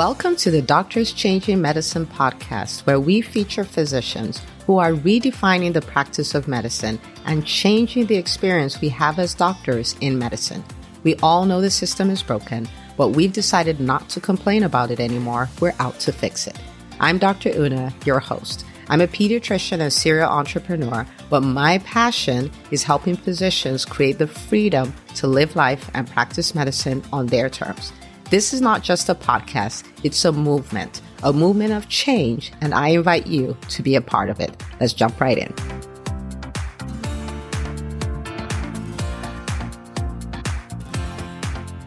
Welcome to the Doctors Changing Medicine podcast, where we feature physicians who are redefining the practice of medicine and changing the experience we have as doctors in medicine. We all know the system is broken, but we've decided not to complain about it anymore. We're out to fix it. I'm Dr. Una, your host. I'm a pediatrician and serial entrepreneur, but my passion is helping physicians create the freedom to live life and practice medicine on their terms. This is not just a podcast, it's a movement, a movement of change, and I invite you to be a part of it. Let's jump right in.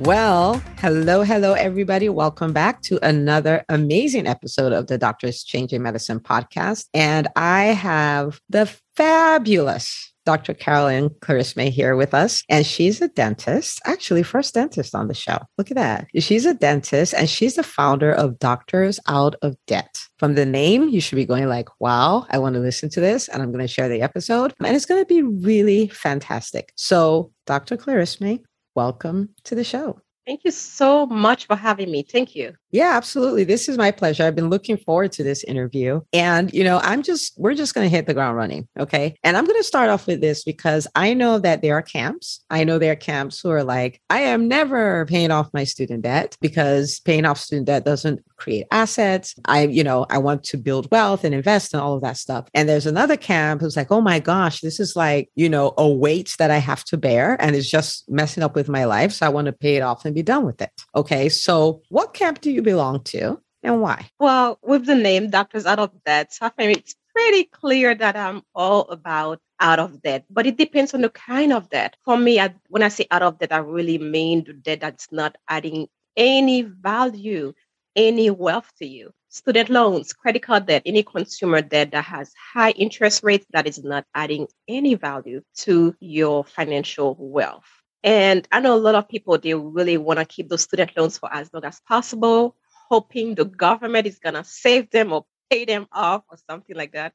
Well, hello, hello, everybody. Welcome back to another amazing episode of the Doctors Changing Medicine podcast. And I have the fabulous Dr. Carolyn Clarisme here with us, and she's a dentist, actually, first dentist on the show. Look at that. She's a dentist, and she's the founder of Doctors Out of Debt. From the name, you should be going like, wow, I want to listen to this, and I'm going to share the episode, and it's going to be really fantastic. So, Dr. Clarisme, welcome to the show. Thank you so much for having me. Thank you. Yeah, absolutely. This is my pleasure. I've been looking forward to this interview. And, you know, I'm just, we're just going to hit the ground running. Okay. And I'm going to start off with this because I know that there are camps. I know there are camps who are like, I am never paying off my student debt because paying off student debt doesn't create assets. I, you know, I want to build wealth and invest and all of that stuff. And there's another camp who's like, oh my gosh, this is like, you know, a weight that I have to bear and it's just messing up with my life. So I want to pay it off and be done with it. Okay. So what camp do you belong to and why? Well, with the name Doctors Out of Debt, I think it's pretty clear that I'm all about out of debt, but it depends on the kind of debt. For me, I, when I say out of debt, I really mean the debt that's not adding any value, any wealth to you. Student loans, credit card debt, any consumer debt that has high interest rates that is not adding any value to your financial wealth. And I know a lot of people, they really want to keep those student loans for as long as possible, hoping the government is going to save them or pay them off or something like that.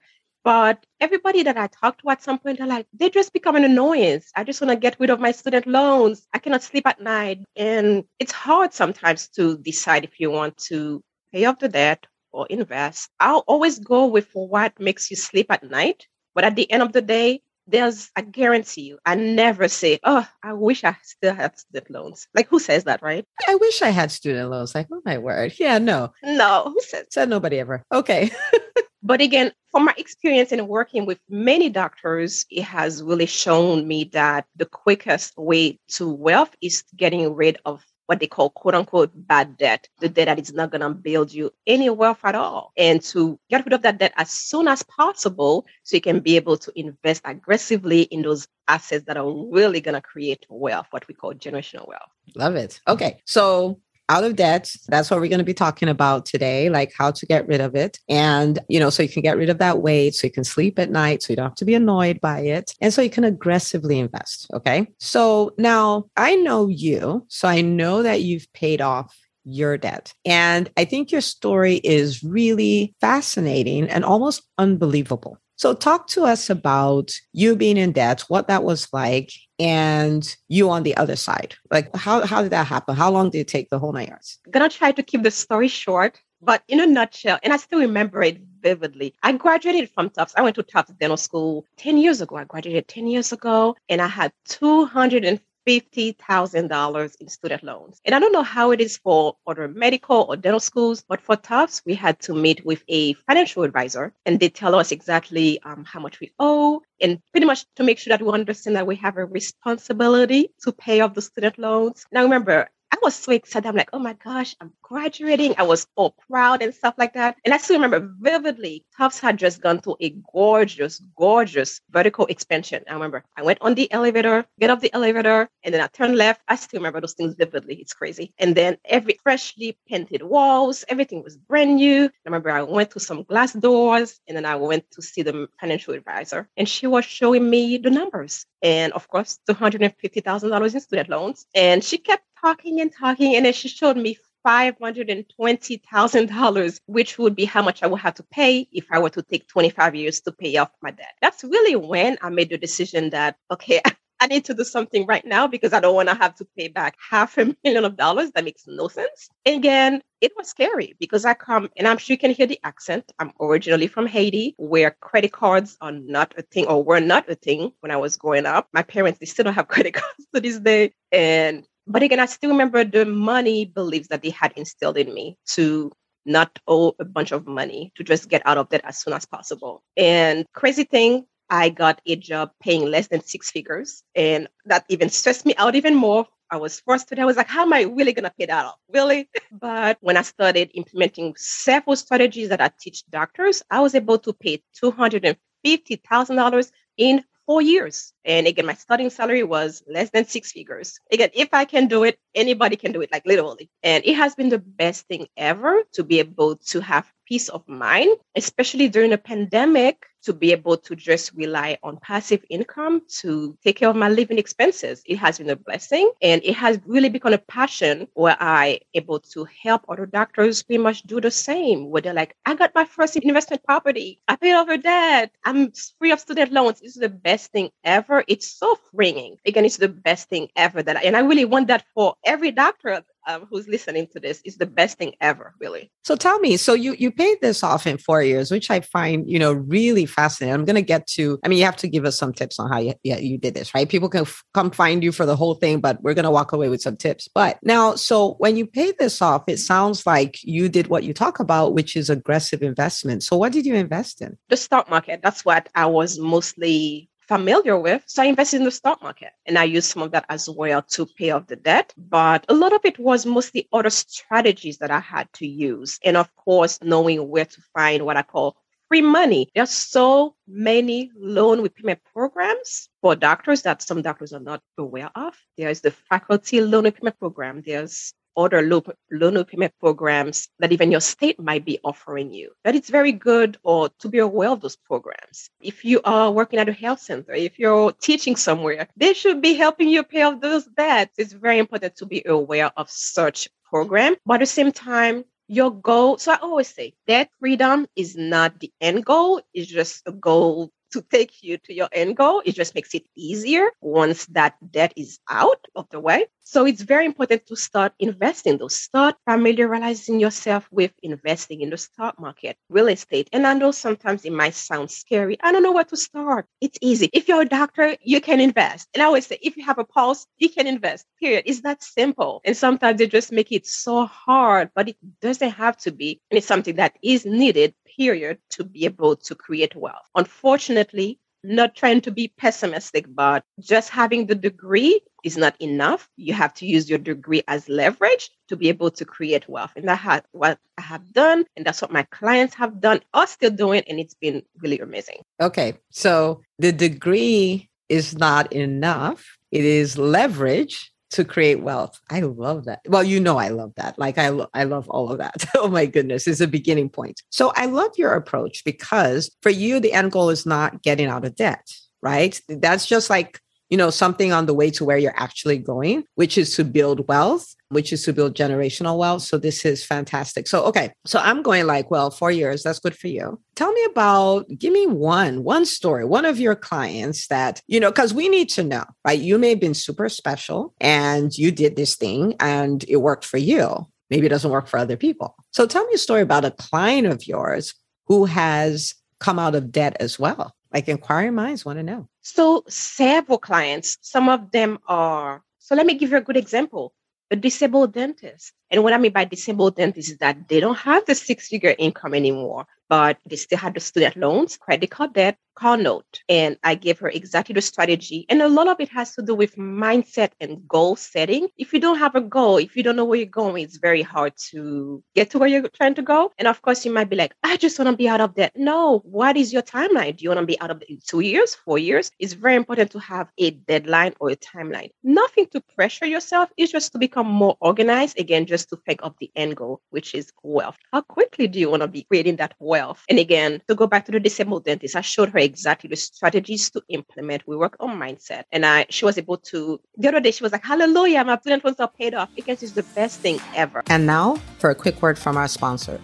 But everybody that I talk to at some point, they're like, they just become an annoyance. I just want to get rid of my student loans. I cannot sleep at night. And it's hard sometimes to decide if you want to pay off the debt or invest. I'll always go with what makes you sleep at night. But at the end of the day, there's I guarantee you, I never say, Oh, I wish I still had student loans. Like who says that, right? I wish I had student loans. Like, oh my word. Yeah, no. No, who says said nobody ever. Okay. but again, from my experience in working with many doctors, it has really shown me that the quickest way to wealth is getting rid of what they call quote unquote bad debt, the debt that is not going to build you any wealth at all. And to get rid of that debt as soon as possible so you can be able to invest aggressively in those assets that are really going to create wealth, what we call generational wealth. Love it. Okay. So out of debt. That's what we're going to be talking about today, like how to get rid of it. And, you know, so you can get rid of that weight, so you can sleep at night, so you don't have to be annoyed by it. And so you can aggressively invest. Okay. So now I know you. So I know that you've paid off your debt. And I think your story is really fascinating and almost unbelievable. So, talk to us about you being in debt, what that was like, and you on the other side. Like, how, how did that happen? How long did it take the whole nine yards? To try to keep the story short, but in a nutshell, and I still remember it vividly. I graduated from Tufts. I went to Tufts Dental School 10 years ago. I graduated 10 years ago, and I had 250 $50,000 in student loans. And I don't know how it is for other medical or dental schools, but for Tufts, we had to meet with a financial advisor and they tell us exactly um, how much we owe and pretty much to make sure that we understand that we have a responsibility to pay off the student loans. Now, remember, I was so excited. I'm like, oh my gosh, I'm graduating. I was all proud and stuff like that. And I still remember vividly, Tufts had just gone through a gorgeous, gorgeous vertical expansion. I remember I went on the elevator, get off the elevator, and then I turned left. I still remember those things vividly. It's crazy. And then every freshly painted walls, everything was brand new. I remember I went to some glass doors and then I went to see the financial advisor. And she was showing me the numbers. And of course, $250,000 in student loans. And she kept talking and talking. And then she showed me $520,000, which would be how much I would have to pay if I were to take 25 years to pay off my debt. That's really when I made the decision that, okay, I need to do something right now because I don't want to have to pay back half a million of dollars. That makes no sense. again, it was scary because I come and I'm sure you can hear the accent. I'm originally from Haiti, where credit cards are not a thing or were not a thing when I was growing up. My parents, they still don't have credit cards to this day. And but again, I still remember the money beliefs that they had instilled in me to not owe a bunch of money to just get out of debt as soon as possible. And crazy thing, I got a job paying less than six figures. And that even stressed me out even more. I was frustrated. I was like, how am I really going to pay that off? Really? But when I started implementing several strategies that I teach doctors, I was able to pay $250,000 in four years. And again, my starting salary was less than six figures. Again, if I can do it, anybody can do it, like literally. And it has been the best thing ever to be able to have peace of mind, especially during a pandemic, to be able to just rely on passive income to take care of my living expenses. It has been a blessing and it has really become a passion where I able to help other doctors pretty much do the same. Where they're like, I got my first investment property. I paid off her debt. I'm free of student loans. It's the best thing ever. It's so freeing. Again, it's the best thing ever that I, and I really want that for every doctor um, who's listening to this is the best thing ever, really. So tell me, so you you paid this off in four years, which I find you know really fascinating. I'm going to get to. I mean, you have to give us some tips on how you yeah, you did this, right? People can f- come find you for the whole thing, but we're going to walk away with some tips. But now, so when you paid this off, it sounds like you did what you talk about, which is aggressive investment. So what did you invest in? The stock market. That's what I was mostly familiar with. So I invested in the stock market and I used some of that as well to pay off the debt. But a lot of it was mostly other strategies that I had to use. And of course, knowing where to find what I call free money. There's so many loan repayment programs for doctors that some doctors are not aware of. There's the faculty loan repayment program. There's other loan repayment programs that even your state might be offering you. That it's very good or to be aware of those programs. If you are working at a health center, if you're teaching somewhere, they should be helping you pay off those debts. It's very important to be aware of such program. But at the same time, your goal. So I always say debt freedom is not the end goal. It's just a goal to take you to your end goal. It just makes it easier once that debt is out of the way. So it's very important to start investing those. Start familiarizing yourself with investing in the stock market, real estate. And I know sometimes it might sound scary. I don't know where to start. It's easy. If you're a doctor, you can invest. And I always say, if you have a pulse, you can invest. Period. It's that simple. And sometimes they just make it so hard, but it doesn't have to be. And it's something that is needed period to be able to create wealth. Unfortunately, not trying to be pessimistic, but just having the degree is not enough. You have to use your degree as leverage to be able to create wealth. And that's what I have done. And that's what my clients have done, are still doing. And it's been really amazing. Okay. So the degree is not enough. It is leverage to create wealth. I love that. Well, you know, I love that. Like, I, lo- I love all of that. oh my goodness, it's a beginning point. So I love your approach because for you, the end goal is not getting out of debt, right? That's just like you know, something on the way to where you're actually going, which is to build wealth, which is to build generational wealth. So this is fantastic. So, okay. So I'm going like, well, four years, that's good for you. Tell me about, give me one, one story, one of your clients that, you know, because we need to know, right? You may have been super special and you did this thing and it worked for you. Maybe it doesn't work for other people. So tell me a story about a client of yours who has come out of debt as well. Like inquiring minds want to know. So, several clients, some of them are. So, let me give you a good example a disabled dentist. And what I mean by disabled dentist is that they don't have the six figure income anymore but they still had the student loans, credit card debt, car note. And I gave her exactly the strategy. And a lot of it has to do with mindset and goal setting. If you don't have a goal, if you don't know where you're going, it's very hard to get to where you're trying to go. And of course, you might be like, I just want to be out of debt. No, what is your timeline? Do you want to be out of in two years, four years? It's very important to have a deadline or a timeline. Nothing to pressure yourself, it's just to become more organized. Again, just to pick up the end goal, which is wealth. How quickly do you want to be creating that wealth? And again, to go back to the disabled dentist, I showed her exactly the strategies to implement. We work on mindset. And I she was able to the other day she was like, Hallelujah, my student loans are paid off because it's the best thing ever. And now for a quick word from our sponsor.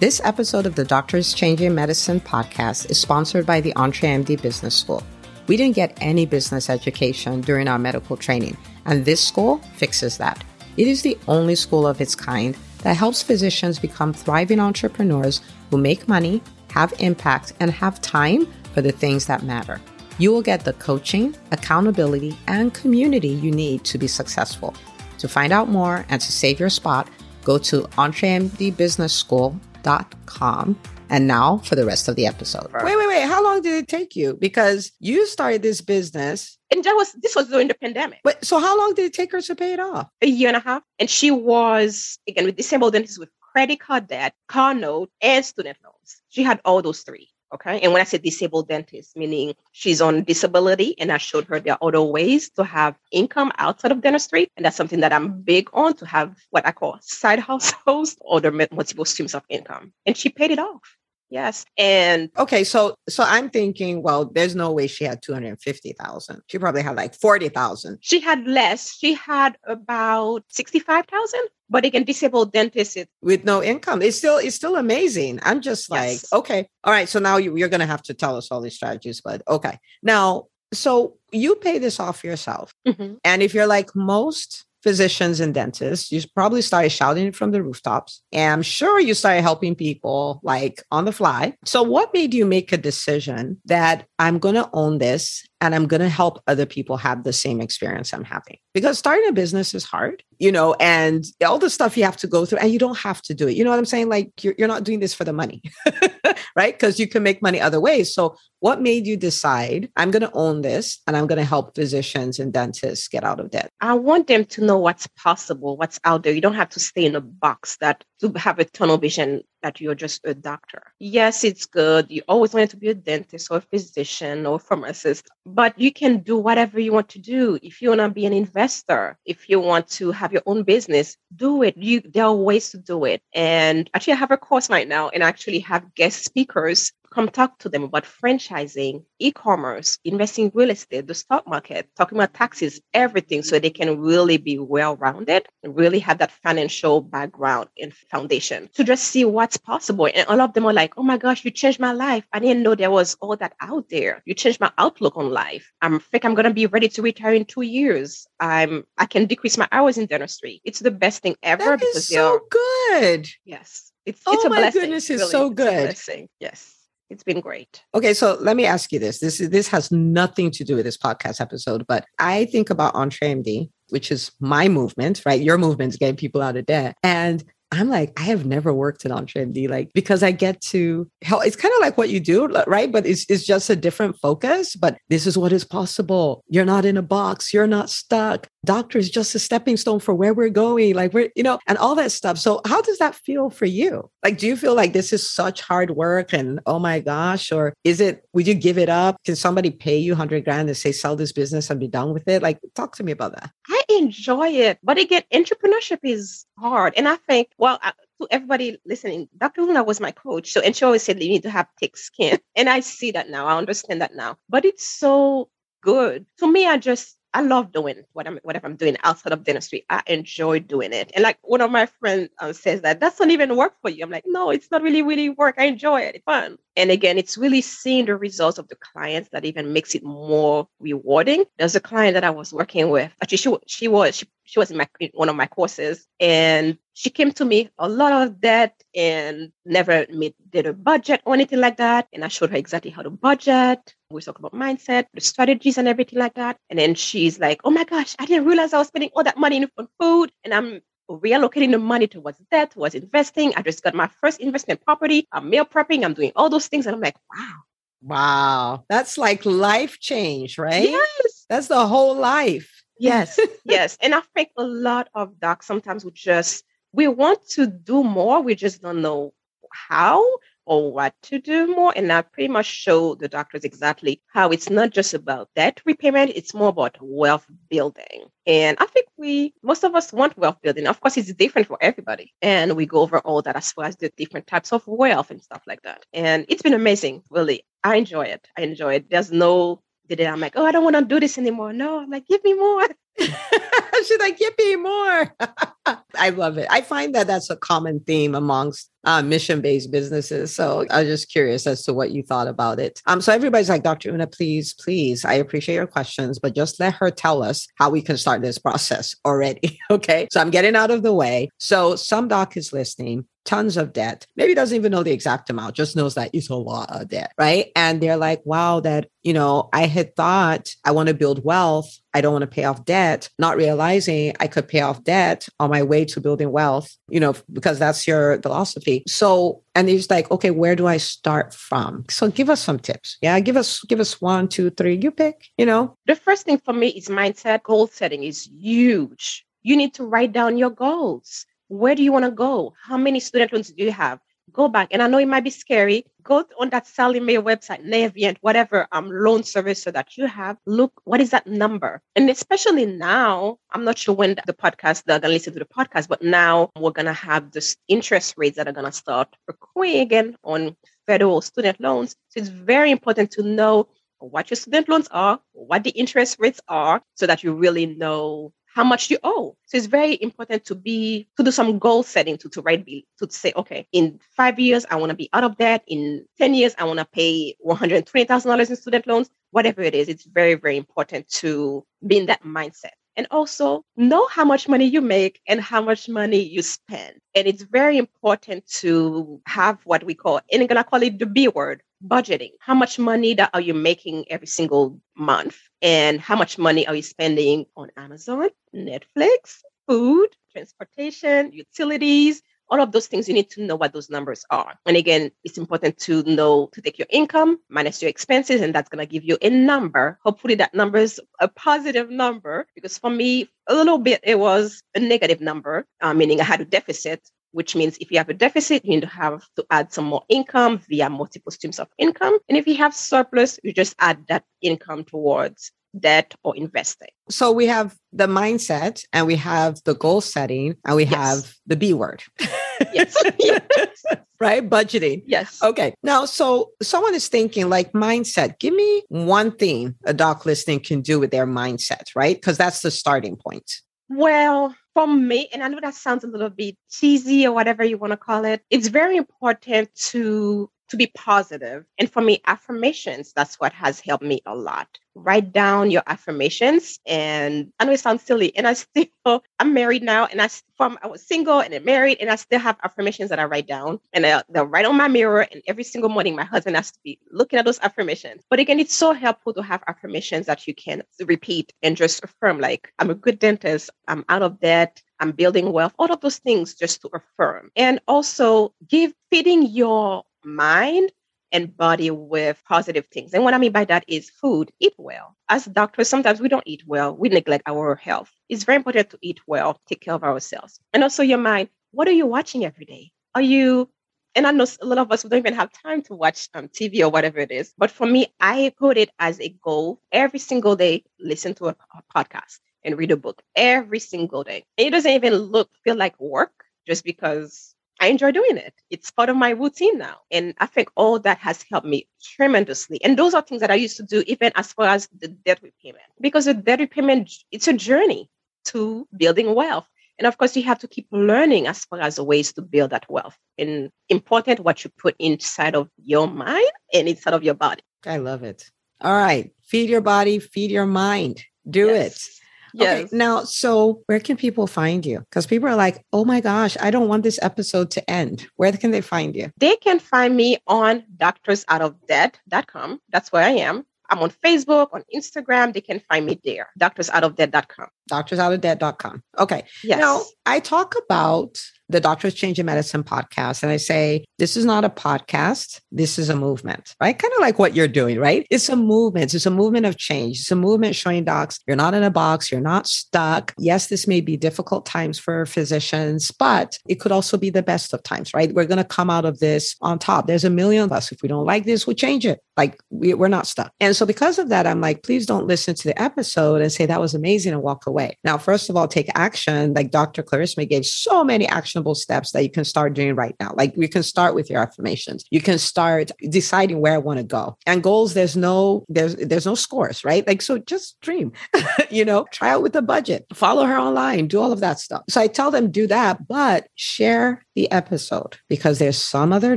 This episode of the Doctors Changing Medicine podcast is sponsored by the EntreMD Business School. We didn't get any business education during our medical training, and this school fixes that. It is the only school of its kind that helps physicians become thriving entrepreneurs who make money, have impact, and have time for the things that matter. You will get the coaching, accountability, and community you need to be successful. To find out more and to save your spot, go to entremdbusinessschool.com. And now for the rest of the episode. Wait, wait, wait. How long did it take you? Because you started this business. And that was this was during the pandemic. But so how long did it take her to pay it off? A year and a half. And she was again with disabled dentists with credit card debt, car note, and student loans. She had all those three. Okay. And when I say disabled dentist, meaning she's on disability, and I showed her there are other ways to have income outside of dentistry. And that's something that I'm big on to have what I call side hustles or the multiple streams of income. And she paid it off. Yes. And okay, so so I'm thinking, well, there's no way she had 250,000. She probably had like 40,000. She had less. She had about 65,000. But again, disabled dentist with no income. It's still it's still amazing. I'm just like, yes. okay. All right. So now you, you're gonna have to tell us all these strategies, but okay. Now, so you pay this off yourself. Mm-hmm. And if you're like most physicians and dentists, you probably started shouting from the rooftops. And I'm sure you started helping people like on the fly. So, what made you make a decision that I'm going to own this and I'm going to help other people have the same experience I'm having? Because starting a business is hard, you know, and all the stuff you have to go through, and you don't have to do it. You know what I'm saying? Like, you're, you're not doing this for the money, right? Because you can make money other ways. So, what made you decide I'm going to own this and I'm going to help physicians and dentists get out of debt? I want them to know what's possible, what's out there. You don't have to stay in a box that to have a tunnel vision that you're just a doctor. Yes, it's good. You always wanted to be a dentist or a physician or a pharmacist, but you can do whatever you want to do. If you want to be an investor, if you want to have your own business, do it. You there are ways to do it. And actually I have a course right now and I actually have guest speakers come talk to them about franchising, e-commerce, investing in real estate, the stock market, talking about taxes, everything so they can really be well-rounded and really have that financial background and foundation to just see what's possible. And all of them are like, oh my gosh, you changed my life. I didn't know there was all that out there. You changed my outlook on life. I'm think I'm gonna be ready to retire in two years. I'm I can decrease my hours in dentistry. It's the best thing ever that because is so good. Yes. It's, oh it's oh a blessing. my goodness, it's really. so good. Yes it's been great. Okay, so let me ask you this. This is this has nothing to do with this podcast episode, but I think about EntreMD, which is my movement, right? Your movement is getting people out of debt. And I'm like, I have never worked at EntreMD, like because I get to help. It's kind of like what you do, right? But it's it's just a different focus. But this is what is possible. You're not in a box. You're not stuck. Doctor is just a stepping stone for where we're going. Like we're, you know, and all that stuff. So how does that feel for you? Like, do you feel like this is such hard work and oh my gosh, or is it? Would you give it up? Can somebody pay you hundred grand and say sell this business and be done with it? Like, talk to me about that. I enjoy it, but again, entrepreneurship is hard, and I think well, I, to everybody listening, Dr. Una was my coach. So, and she always said, you need to have thick skin. And I see that now. I understand that now. But it's so good. To me, I just I love doing what I'm whatever I'm doing outside of dentistry. I enjoy doing it. And like one of my friends um, says that that's not even work for you. I'm like, no, it's not really really work. I enjoy it. It's fun. And again, it's really seeing the results of the clients that even makes it more rewarding. There's a client that I was working with. Actually, she she was she, she was in my in one of my courses, and she came to me a lot of debt and never made did a budget or anything like that. And I showed her exactly how to budget. We talk about mindset, the strategies, and everything like that. And then she's like, "Oh my gosh, I didn't realize I was spending all that money on food, and I'm reallocating the money towards that, towards investing. I just got my first investment property. I'm meal prepping. I'm doing all those things. And I'm like, wow. Wow. That's like life change, right? Yes. That's the whole life. Yes. yes. And I think a lot of docs sometimes we just, we want to do more. We just don't know how or what to do more. And I pretty much show the doctors exactly how it's not just about debt repayment, it's more about wealth building. And I think we, most of us want wealth building. Of course, it's different for everybody. And we go over all that as far as the different types of wealth and stuff like that. And it's been amazing, really. I enjoy it. I enjoy it. There's no did it. I'm like, oh, I don't want to do this anymore. No, I'm like, give me more. She's like, give me more. I love it. I find that that's a common theme amongst uh, mission based businesses. So I was just curious as to what you thought about it. Um, so everybody's like, Dr. Una, please, please, I appreciate your questions, but just let her tell us how we can start this process already. okay. So I'm getting out of the way. So some doc is listening tons of debt. Maybe doesn't even know the exact amount, just knows that it's a lot of debt, right? And they're like, wow, that, you know, I had thought I want to build wealth. I don't want to pay off debt, not realizing I could pay off debt on my way to building wealth, you know, because that's your philosophy. So, and he's like, okay, where do I start from? So give us some tips. Yeah. Give us, give us one, two, three, you pick, you know. The first thing for me is mindset. Goal setting is huge. You need to write down your goals where do you want to go? How many student loans do you have? Go back. And I know it might be scary. Go on that Sallie Mae website, Navient, whatever um, loan servicer that you have. Look, what is that number? And especially now, I'm not sure when the podcast, they're going to listen to the podcast, but now we're going to have the interest rates that are going to start accruing again on federal student loans. So it's very important to know what your student loans are, what the interest rates are, so that you really know how much you owe. So it's very important to be to do some goal setting to to write to say, okay, in five years I want to be out of debt. In ten years I want to pay one hundred twenty thousand dollars in student loans. Whatever it is, it's very very important to be in that mindset. And also know how much money you make and how much money you spend. And it's very important to have what we call, and I'm gonna call it the B word, budgeting. How much money that are you making every single month? And how much money are you spending on Amazon, Netflix, food, transportation, utilities, all of those things you need to know what those numbers are and again it's important to know to take your income minus your expenses and that's going to give you a number hopefully that number is a positive number because for me a little bit it was a negative number uh, meaning i had a deficit which means if you have a deficit, you need to have to add some more income via multiple streams of income. And if you have surplus, you just add that income towards debt or investing. So we have the mindset and we have the goal setting and we yes. have the B word. yes. right? Budgeting. Yes. Okay. Now, so someone is thinking like mindset. Give me one thing a doc listening can do with their mindset, right? Because that's the starting point. Well, for me, and I know that sounds a little bit cheesy or whatever you want to call it, it's very important to to be positive. And for me, affirmations, that's what has helped me a lot. Write down your affirmations. And I know it sounds silly. And I still, I'm married now and I from I was single and married and I still have affirmations that I write down and they're right on my mirror. And every single morning, my husband has to be looking at those affirmations. But again, it's so helpful to have affirmations that you can repeat and just affirm like, I'm a good dentist. I'm out of debt. I'm building wealth, all of those things just to affirm. And also give feeding your mind and body with positive things. And what I mean by that is food, eat well. As doctors, sometimes we don't eat well, we neglect our health. It's very important to eat well, take care of ourselves. And also your mind, what are you watching every day? Are you, and I know a lot of us don't even have time to watch um, TV or whatever it is. But for me, I put it as a goal every single day, listen to a, a podcast and read a book every single day. And it doesn't even look, feel like work just because I enjoy doing it. It's part of my routine now. And I think all that has helped me tremendously. And those are things that I used to do even as far as the debt repayment. Because the debt repayment, it's a journey to building wealth. And of course, you have to keep learning as far as the ways to build that wealth. And important what you put inside of your mind and inside of your body. I love it. All right. Feed your body, feed your mind. Do yes. it. Yes. Okay, now, so where can people find you? Because people are like, oh my gosh, I don't want this episode to end. Where can they find you? They can find me on doctorsoutofdebt.com. That's where I am. I'm on Facebook, on Instagram. They can find me there, doctorsoutofdebt.com. Doctorsoutofdebt.com. Okay. Yes. Now, I talk about the Doctors Changing Medicine podcast. And I say, this is not a podcast. This is a movement, right? Kind of like what you're doing, right? It's a movement. It's a movement of change. It's a movement showing docs you're not in a box. You're not stuck. Yes, this may be difficult times for physicians, but it could also be the best of times, right? We're going to come out of this on top. There's a million of us. If we don't like this, we'll change it. Like we, we're not stuck. And so because of that, I'm like, please don't listen to the episode and say that was amazing and walk away way. Now, first of all, take action. Like Dr. Clarisme gave so many actionable steps that you can start doing right now. Like you can start with your affirmations. You can start deciding where I want to go. And goals, there's no, there's there's no scores, right? Like so just dream, you know, try out with a budget, follow her online, do all of that stuff. So I tell them do that, but share the episode because there's some other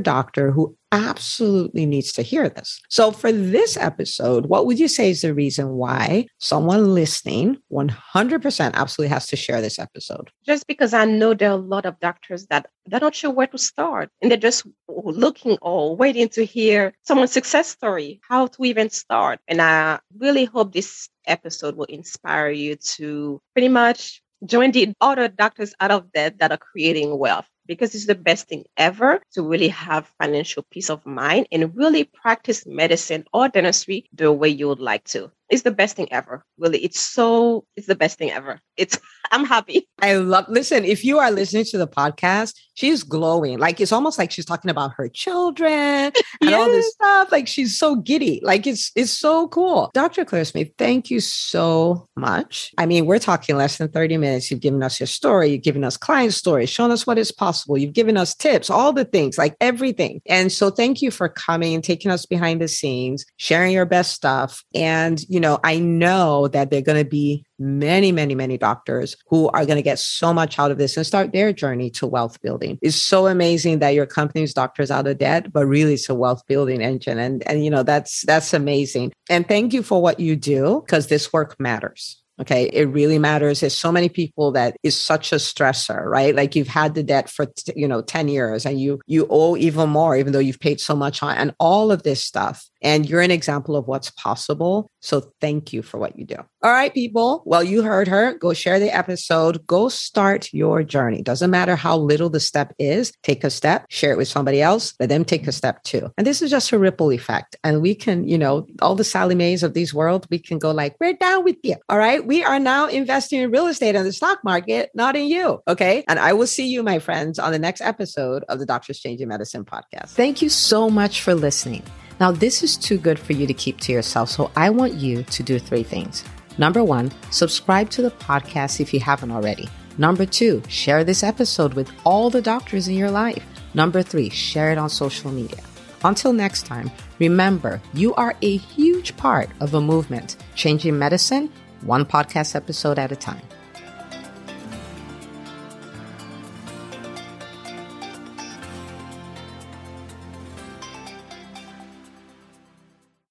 doctor who absolutely needs to hear this. So, for this episode, what would you say is the reason why someone listening 100% absolutely has to share this episode? Just because I know there are a lot of doctors that they're not sure where to start and they're just looking or waiting to hear someone's success story, how to even start. And I really hope this episode will inspire you to pretty much join the other doctors out of debt that are creating wealth because it's the best thing ever to really have financial peace of mind and really practice medicine or dentistry the way you would like to. It's the best thing ever. Really, it's so it's the best thing ever. It's I'm happy. I love listen, if you are listening to the podcast, she's glowing. Like it's almost like she's talking about her children and yes. all this stuff. Like she's so giddy. Like it's it's so cool. Dr. Clarisme, thank you so much. I mean, we're talking less than 30 minutes. You've given us your story, you've given us client stories, shown us what is possible. You've given us tips, all the things, like everything. And so thank you for coming and taking us behind the scenes, sharing your best stuff. And, you know, I know that they're going to be many, many, many doctors who are going to get so much out of this and start their journey to wealth building. It's so amazing that your company's doctors out of debt, but really it's a wealth building engine. And, and, you know, that's, that's amazing. And thank you for what you do because this work matters. Okay. It really matters. There's so many people that is such a stressor, right? Like you've had the debt for, you know, 10 years and you, you owe even more, even though you've paid so much on and all of this stuff. And you're an example of what's possible. So thank you for what you do. All right, people. Well, you heard her. Go share the episode. Go start your journey. Doesn't matter how little the step is. Take a step, share it with somebody else, let them take a step too. And this is just a ripple effect. And we can, you know, all the Sallie Maes of these world, we can go like, we're down with you. All right. We are now investing in real estate and the stock market, not in you. Okay. And I will see you, my friends, on the next episode of the Doctors Changing Medicine podcast. Thank you so much for listening. Now, this is too good for you to keep to yourself, so I want you to do three things. Number one, subscribe to the podcast if you haven't already. Number two, share this episode with all the doctors in your life. Number three, share it on social media. Until next time, remember you are a huge part of a movement changing medicine one podcast episode at a time.